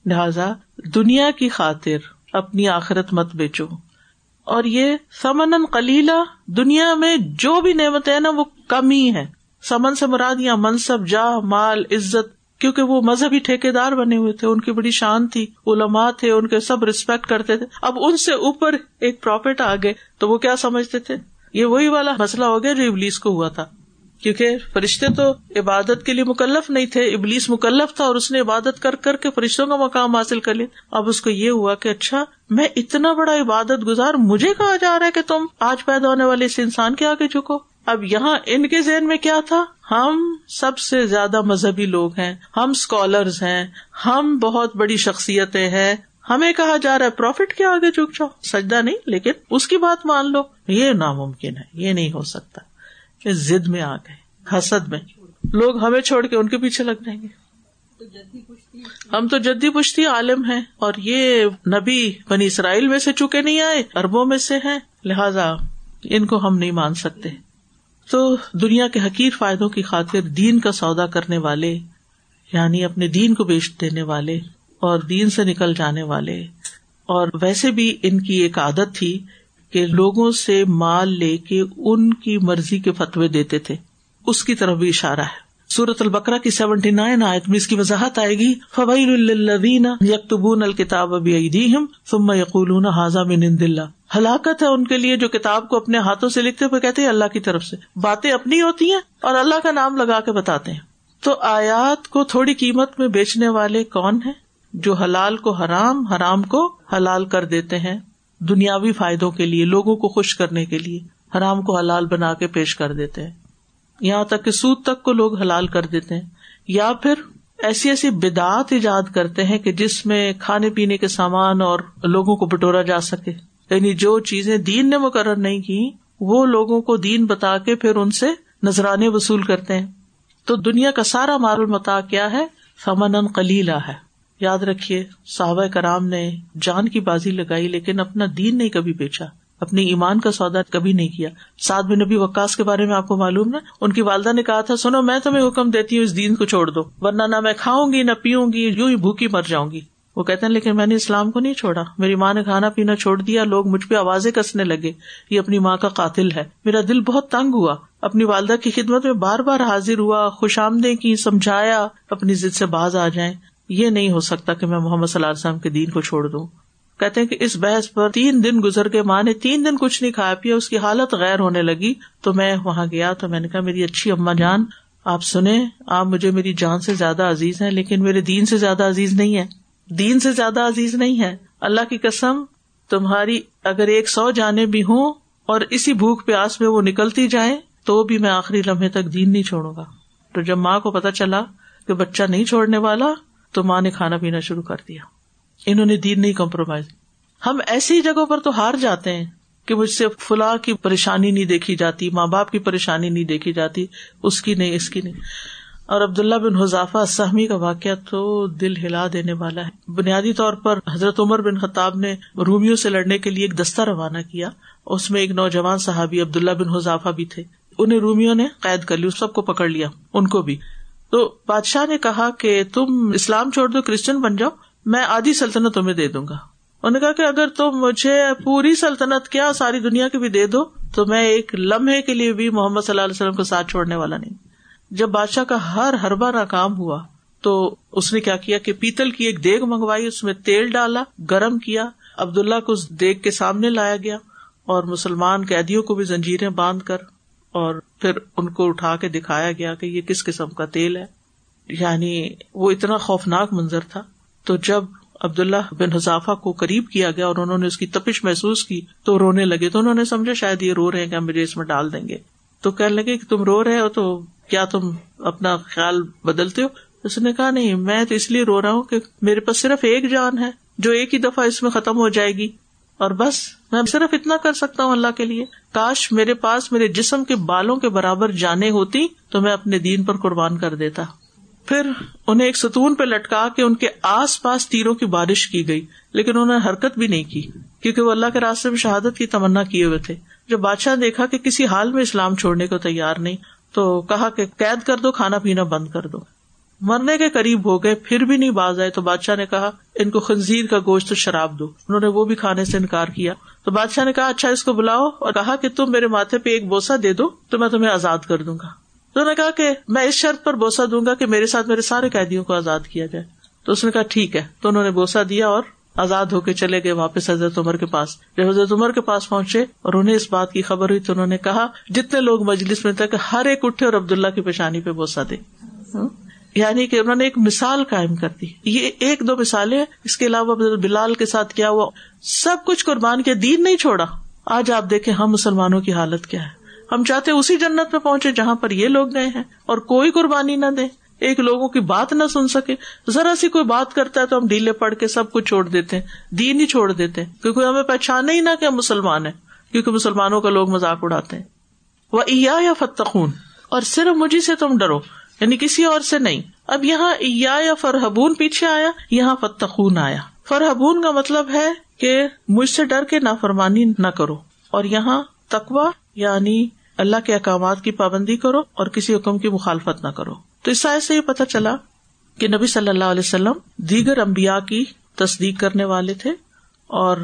لہذا دنیا کی خاطر اپنی آخرت مت بیچو۔ اور یہ سمن کلیلا دنیا میں جو بھی نعمت ہے نا، وہ کم ہی ہے سمن سے مراد یا منصب جا مال، عزت، کیونکہ وہ مذہبی ٹھیکے دار بنے ہوئے تھے۔ ان کی بڑی شان تھی۔ علماء تھے، ان کے سب ریسپیکٹ کرتے تھے۔ اب ان سے اوپر ایک پروفیٹ آ گئے تو وہ کیا سمجھتے تھے؟ یہ وہی والا مسئلہ ہو گیا جو ابلیس کو ہوا تھا۔ کیونکہ فرشتے تو عبادت کے لیے مکلف نہیں تھے، ابلیس مکلف تھا اور اس نے عبادت کر کر کے فرشتوں کا مقام حاصل کر لیا۔ اب اس کو یہ ہوا کہ اچھا میں اتنا بڑا عبادت گزار، مجھے کہا جا رہا ہے کہ تم آج پیدا ہونے والے اس انسان کے آگے جھکو۔ اب یہاں ان کے ذہن میں کیا تھا؟ ہم سب سے زیادہ مذہبی لوگ ہیں، ہم اسکالرز ہیں، ہم بہت بڑی شخصیتیں ہیں۔ ہمیں کہا جا رہا ہے پروفٹ کے آگے جھک جاؤ۔ سجدہ نہیں، لیکن اس کی بات مان لو۔ یہ ناممکن ہے، یہ نہیں ہو سکتا۔ زد میں آ گئے، حسد میں۔ لوگ ہمیں چھوڑ کے ان کے پیچھے لگ جائیں گے۔ ہم تو جدی پشتی عالم ہیں اور یہ نبی بنی اسرائیل میں سے چکے نہیں آئے اربوں میں سے ہیں، لہذا ان کو ہم نہیں مان سکتے۔ تو دنیا کے حقیر فائدوں کی خاطر دین کا سودا کرنے والے یعنی اپنے دین کو بیچ دینے والے اور دین سے نکل جانے والے، اور ویسے بھی ان کی ایک عادت تھی کہ لوگوں سے مال لے کے ان کی مرضی کے فتوے دیتے تھے۔ اس کی طرف بھی اشارہ ہے۔ سورت البکرا کی سیونٹی نائن آیت میں اس کی وضاحت آئے گی۔ فبئی الدین یکتبون الکتاب ابی ثم یقولون حاضہ من عند اللہ ہلاکت ہے ان کے لیے جو کتاب کو اپنے ہاتھوں سے لکھتے ہوئے کہتے ہیں اللہ کی طرف سے۔ باتیں اپنی ہوتی ہیں اور اللہ کا نام لگا کے بتاتے ہیں۔ تو آیات کو تھوڑی قیمت میں بیچنے والے کون ہیں جو حلال کو حرام حرام کو حلال کر دیتے ہیں؟ دنیاوی فائدوں کے لیے، لوگوں کو خوش کرنے کے لیے حرام کو حلال بنا کے پیش کر دیتے ہیں۔ یہاں تک کہ سود تک کو لوگ حلال کر دیتے ہیں۔ یا پھر ایسی ایسی بدعت ایجاد کرتے ہیں کہ جس میں کھانے پینے کے سامان اور لوگوں کو بٹورا جا سکے۔ یعنی جو چیزیں دین نے مقرر نہیں کی، وہ لوگوں کو دین بتا کے پھر ان سے نذرانے وصول کرتے ہیں۔ تو دنیا کا سارا مار المتا کیا ہے؟ فمن کلیلا ہے۔ یاد رکھیے، صحابہ کرام نے جان کی بازی لگائی لیکن اپنا دین نہیں کبھی بیچا اپنی ایمان کا سودا کبھی نہیں کیا۔ ساتھ میں نبی وکاس کے بارے میں آپ کو معلوم نا؟ ان کی والدہ نے کہا تھا، سنو، میں تمہیں حکم دیتی ہوں، اس دین کو چھوڑ دو، ورنہ نہ میں کھاؤں گی، نہ پیوں گی، یوں ہی بھوکی مر جاؤں گی۔ وہ کہتے ہیں، لیکن میں نے اسلام کو نہیں چھوڑا۔ میری ماں نے کھانا پینا چھوڑ دیا، لوگ مجھ پہ آوازیں کسنے لگے۔ یہ اپنی ماں کا قاتل ہے۔ میرا دل بہت تنگ ہوا۔ اپنی والدہ کی خدمت میں بار بار حاضر ہوا، خوش آمدے کی، سمجھایا، اپنی ضد سے باز آ جائیں۔ یہ نہیں ہو سکتا کہ میں محمد صلی اللہ علیہ وسلم کے دین کو چھوڑ دوں۔ کہتے ہیں کہ اس بحث پر تین دن گزر کے ماں نے تین دن کچھ نہیں کھایا پیا، اس کی حالت غیر ہونے لگی۔ تو میں وہاں گیا تو میں نے کہا، میری اچھی اما جان، آپ سنیں، آپ مجھے میری جان سے زیادہ عزیز ہیں، لیکن میرے دین سے زیادہ عزیز نہیں ہے دین سے زیادہ عزیز نہیں ہے اللہ کی قسم، تمہاری اگر ایک سو جانے بھی ہوں اور اسی بھوک پیاس میں وہ نکلتی جائیں، تو بھی میں آخری لمحے تک دین نہیں چھوڑوں گا۔ تو جب ماں کو پتا چلا کہ بچہ نہیں چھوڑنے والا تو ماں نے کھانا پینا شروع کر دیا۔ انہوں نے دین نہیں کمپرومائز ہم ایسی جگہوں پر تو ہار جاتے ہیں کہ مجھ سے فلاں کی پریشانی نہیں دیکھی جاتی، ماں باپ کی پریشانی نہیں دیکھی جاتی، اس کی نہیں، اس کی نہیں۔ اور عبداللہ بن حذافہ سہمی کا واقعہ تو دل ہلا دینے والا ہے۔ بنیادی طور پر حضرت عمر بن خطاب نے رومیو سے لڑنے کے لیے ایک دستہ روانہ کیا۔ اس میں ایک نوجوان صحابی عبداللہ بن حذافہ بھی تھے۔ انہیں رومیو نے قید کر لی سب کو پکڑ لیا، ان کو بھی۔ تو بادشاہ نے کہا کہ تم اسلام چھوڑ دو، کرسچن بن جاؤ، میں آدھی سلطنت تمہیں دے دوں گا۔ انہوں نے کہا کہ اگر تم مجھے پوری سلطنت کیا، ساری دنیا کی بھی دے دو، تو میں ایک لمحے کے لیے بھی محمد صلی اللہ علیہ وسلم کو ساتھ چھوڑنے والا نہیں۔ جب بادشاہ کا ہر ہربا ناکام ہوا، تو اس نے کیا کیا کہ پیتل کی ایک دیگ منگوائی، اس میں تیل ڈالا، گرم کیا، عبداللہ کو اس دیگ کے سامنے لایا گیا اور مسلمان قیدیوں کو بھی زنجیریں باندھ کر اور پھر ان کو اٹھا کے دکھایا گیا کہ یہ کس قسم کا تیل ہے۔ یعنی وہ اتنا خوفناک منظر تھا۔ تو جب عبداللہ بن حذافہ کو قریب کیا گیا اور انہوں نے اس کی تپش محسوس کی تو رونے لگے تو انہوں نے سمجھا شاید یہ رو رہے ہیں کہ ہم مجھے اس میں ڈال دیں گے۔ تو کہنے لگے کہ تم رو رہے ہو تو کیا تم اپنا خیال بدلتے ہو؟ اس نے کہا، نہیں، میں تو اس لیے رو رہا ہوں کہ میرے پاس صرف ایک جان ہے، جو ایک ہی دفعہ اس میں ختم ہو جائے گی۔ اور بس، میں صرف اتنا کر سکتا ہوں اللہ کے لیے۔ کاش میرے پاس میرے جسم کے بالوں کے برابر جانے ہوتی تو میں اپنے دین پر قربان کر دیتا۔ پھر انہیں ایک ستون پہ لٹکا کے ان کے آس پاس تیروں کی بارش کی گئی، لیکن انہوں نے حرکت بھی نہیں کی، کیونکہ وہ اللہ کے راستے میں شہادت کی تمنا کیے ہوئے تھے۔ جب بادشاہ دیکھا کہ کسی حال میں اسلام چھوڑنے کو تیار نہیں، تو کہا کہ قید کر دو، کھانا پینا بند کر دو۔ مرنے کے قریب ہو گئے، پھر بھی نہیں باز آئے، تو بادشاہ نے کہا، ان کو خنزیر کا گوشت شراب دو۔ انہوں نے وہ بھی کھانے سے انکار کیا۔ تو بادشاہ نے کہا اچھا اس کو بلاؤ۔ اور کہا کہ تم میرے ماتھے پہ ایک بوسا دے دو، تو میں تمہیں آزاد کر دوں گا۔ تو انہوں نے کہا کہ میں اس شرط پر بوسا دوں گا کہ میرے ساتھ میرے سارے قیدیوں کو آزاد کیا جائے۔ تو اس نے کہا، ٹھیک ہے۔ تو انہوں نے بوسا دیا اور آزاد ہو کے چلے گئے واپس حضرت عمر کے پاس۔ جب حضرت عمر کے پاس پہنچے اور انہیں اس بات کی خبر ہوئی، تو انہوں نے کہا، جتنے لوگ مجلس میں تھے کہ ہر ایک اٹھے اور عبداللہ کی پیشانی پہ بوسا دے۔ یعنی کہ انہوں نے ایک مثال قائم کر دی۔ یہ ایک دو مثالیں اس کے علاوہ بلال کے ساتھ کیا ہوا۔ سب کچھ قربان کے دین نہیں چھوڑا۔ آج آپ دیکھیں ہم مسلمانوں کی حالت کیا ہے۔ ہم چاہتے اسی جنت میں پہنچے جہاں پر یہ لوگ گئے ہیں اور کوئی قربانی نہ دے۔ ایک لوگوں کی بات نہ سن سکے۔ ذرا سی کوئی بات کرتا ہے تو ہم ڈھیلے پڑھ کے سب کچھ چھوڑ دیتے ہیں۔ دین ہی چھوڑ دیتے ہیں۔ کیونکہ ہمیں پہچانا ہی نہ کہ ہم مسلمان ہیں۔ کیونکہ مسلمانوں کا لوگ مذاق اڑاتے ہیں۔ وہ یا فتخون اور صرف مجھے سے تم ڈرو۔ یعنی کسی اور سے نہیں۔ اب یہاں یا فرحبون پیچھے آیا، یہاں فتخون آیا۔ فرحبون کا مطلب ہے کہ مجھ سے ڈر کے نافرمانی نہ کرو اور یہاں تقوا یعنی اللہ کے احکامات کی پابندی کرو اور کسی حکم کی مخالفت نہ کرو۔ تو اس سائز سے یہ پتا چلا کہ نبی صلی اللہ علیہ وسلم دیگر امبیا کی تصدیق کرنے والے تھے اور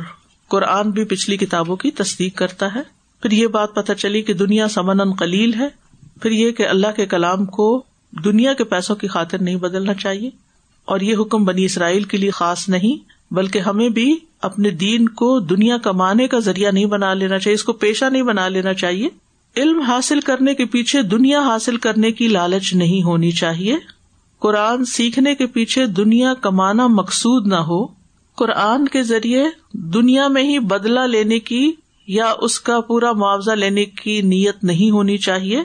قرآن بھی پچھلی کتابوں کی تصدیق کرتا ہے۔ پھر یہ بات پتہ چلی کہ دنیا سمن قلیل ہے۔ پھر یہ کہ اللہ کے کلام کو دنیا کے پیسوں کی خاطر نہیں بدلنا چاہیے اور یہ حکم بنی اسرائیل کے لیے خاص نہیں، بلکہ ہمیں بھی اپنے دین کو دنیا کمانے کا ذریعہ نہیں بنا لینا چاہیے، اس کو پیشہ نہیں بنا لینا چاہیے۔ علم حاصل کرنے کے پیچھے دنیا حاصل کرنے کی لالچ نہیں ہونی چاہیے۔ قرآن سیکھنے کے پیچھے دنیا کمانا مقصود نہ ہو۔ قرآن کے ذریعے دنیا میں ہی بدلا لینے کی یا اس کا پورا معاوضہ لینے کی نیت نہیں ہونی چاہیے۔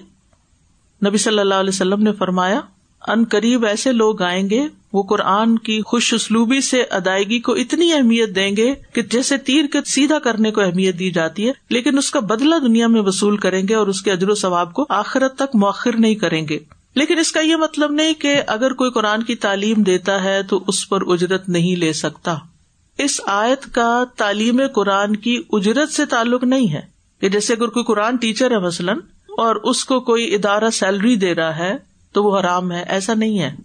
نبی صلی اللہ علیہ وسلم نے فرمایا، ان قریب ایسے لوگ آئیں گے، وہ قرآن کی خوش اسلوبی سے ادائیگی کو اتنی اہمیت دیں گے کہ جیسے تیر کے سیدھا کرنے کو اہمیت دی جاتی ہے، لیکن اس کا بدلا دنیا میں وصول کریں گے اور اس کے اجر و ثواب کو آخرت تک مؤخر نہیں کریں گے۔ لیکن اس کا یہ مطلب نہیں کہ اگر کوئی قرآن کی تعلیم دیتا ہے تو اس پر اجرت نہیں لے سکتا۔ اس آیت کا تعلیم قرآن کی اجرت سے تعلق نہیں ہے کہ جیسے اگر کوئی قرآن ٹیچر ہے مثلاً اور اس کو کوئی ادارہ سیلری دے رہا ہے تو وہ حرام ہے، ایسا نہیں ہے۔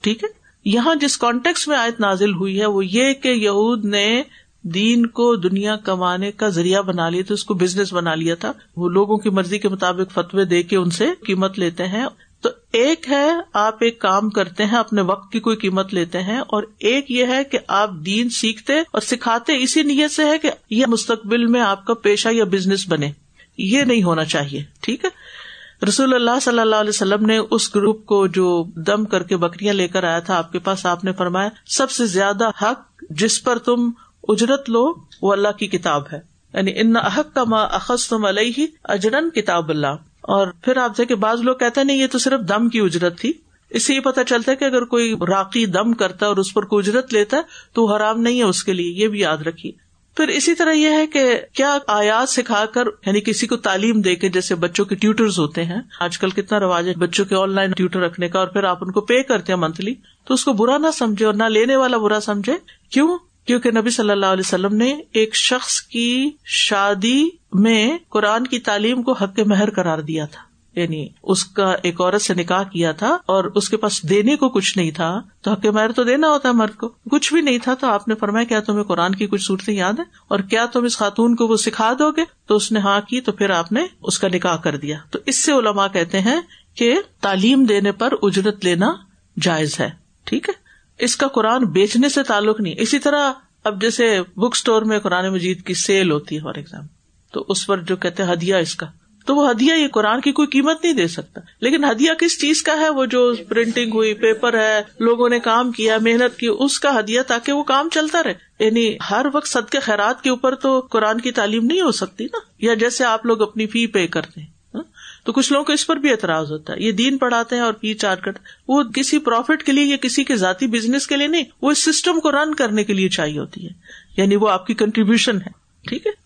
ٹھیک ہے؟ یہاں جس کانٹیکس میں آیت نازل ہوئی ہے، وہ یہ کہ یہود نے دین کو دنیا کمانے کا ذریعہ بنا لیا تھا، اس کو بزنس بنا لیا تھا۔ وہ لوگوں کی مرضی کے مطابق فتوی دے کے ان سے قیمت لیتے ہیں۔ تو ایک ہے، آپ ایک کام کرتے ہیں، اپنے وقت کی کوئی قیمت لیتے ہیں، اور ایک یہ ہے کہ آپ دین سیکھتے اور سکھاتے، اسی نیت سے ہے کہ یہ مستقبل میں آپ کا پیشہ یا بزنس بنے۔ یہ نہیں ہونا چاہیے، ٹھیک ہے؟ رسول اللہ صلی اللہ علیہ وسلم نے اس گروپ کو جو دم کر کے بکریاں لے کر آیا تھا، آپ کے پاس آپ نے فرمایا، سب سے زیادہ حق جس پر تم اجرت لو وہ اللہ کی کتاب ہے۔ یعنی ان احق کا ماں اخذ تم علیہ اجرن کتاب اللہ۔ اور پھر آپ سے بعض لوگ کہتے نہیں، یہ تو صرف دم کی اجرت تھی۔ اس سے یہ پتا چلتا ہے کہ اگر کوئی راقی دم کرتا ہے اور اس پر کوئی اجرت لیتا ہے، تو حرام نہیں ہے اس کے لیے، یہ بھی یاد رکھیے۔ پھر اسی طرح یہ ہے کہ کیا آیات سکھا کر یعنی کسی کو تعلیم دے کے، جیسے بچوں کے ٹیوٹرز ہوتے ہیں، آج کل کتنا رواج ہے بچوں کے آن لائن ٹیوٹر رکھنے کا اور پھر آپ ان کو پے کرتے ہیں منتھلی، تو اس کو برا نہ سمجھے اور نہ لینے والا برا سمجھے۔ کیوں؟ کیونکہ نبی صلی اللہ علیہ وسلم نے ایک شخص کی شادی میں قرآن کی تعلیم کو حق مہر قرار دیا تھا۔ یعنی اس کا ایک عورت سے نکاح کیا تھا اور اس کے پاس دینے کو کچھ نہیں تھا، تو حق مہر تو دینا ہوتا ہے مرد کو۔ کچھ بھی نہیں تھا، تو آپ نے فرمایا، کیا تمہیں قرآن کی کچھ صورتیں یاد ہے اور کیا تم اس خاتون کو وہ سکھا دو گے؟ تو اس نے ہاں کی، تو پھر آپ نے اس کا نکاح کر دیا۔ تو اس سے علماء کہتے ہیں کہ تعلیم دینے پر اجرت لینا جائز ہے۔ ٹھیک ہے؟ اس کا قرآن بیچنے سے تعلق نہیں۔ اسی طرح اب جیسے بک اسٹور میں قرآن مجید کی سیل ہوتی ہے فار ایگزامپل تو اس پر جو کہتے ہیں ہدیہ، اس کا۔ تو وہ ہدیہ یہ قرآن کی کوئی قیمت نہیں دے سکتا۔ لیکن ہدیہ کس چیز کا ہے؟ وہ جو پرنٹنگ ہوئی پیپر ہے، لوگوں نے کام کیا، محنت کی، اس کا ہدیہ تاکہ وہ کام چلتا رہے۔ یعنی ہر وقت سد خیرات کے اوپر تو قرآن کی تعلیم نہیں ہو سکتی نا۔ یا جیسے آپ لوگ اپنی فی پے کرتے ہیں ہاں؟ تو کچھ لوگوں کو اس پر بھی اعتراض ہوتا ہے۔ یہ دین پڑھاتے ہیں اور فی چارج کرتے وہ کسی پروفٹ کے لیے یا کسی کے ذاتی بزنس کے لیے نہیں، وہ اس سسٹم کو رن کرنے کے لیے چاہیے ہوتی ہے۔ یعنی وہ آپ کی کنٹریبیوشن ہے۔ ٹھیک ہے؟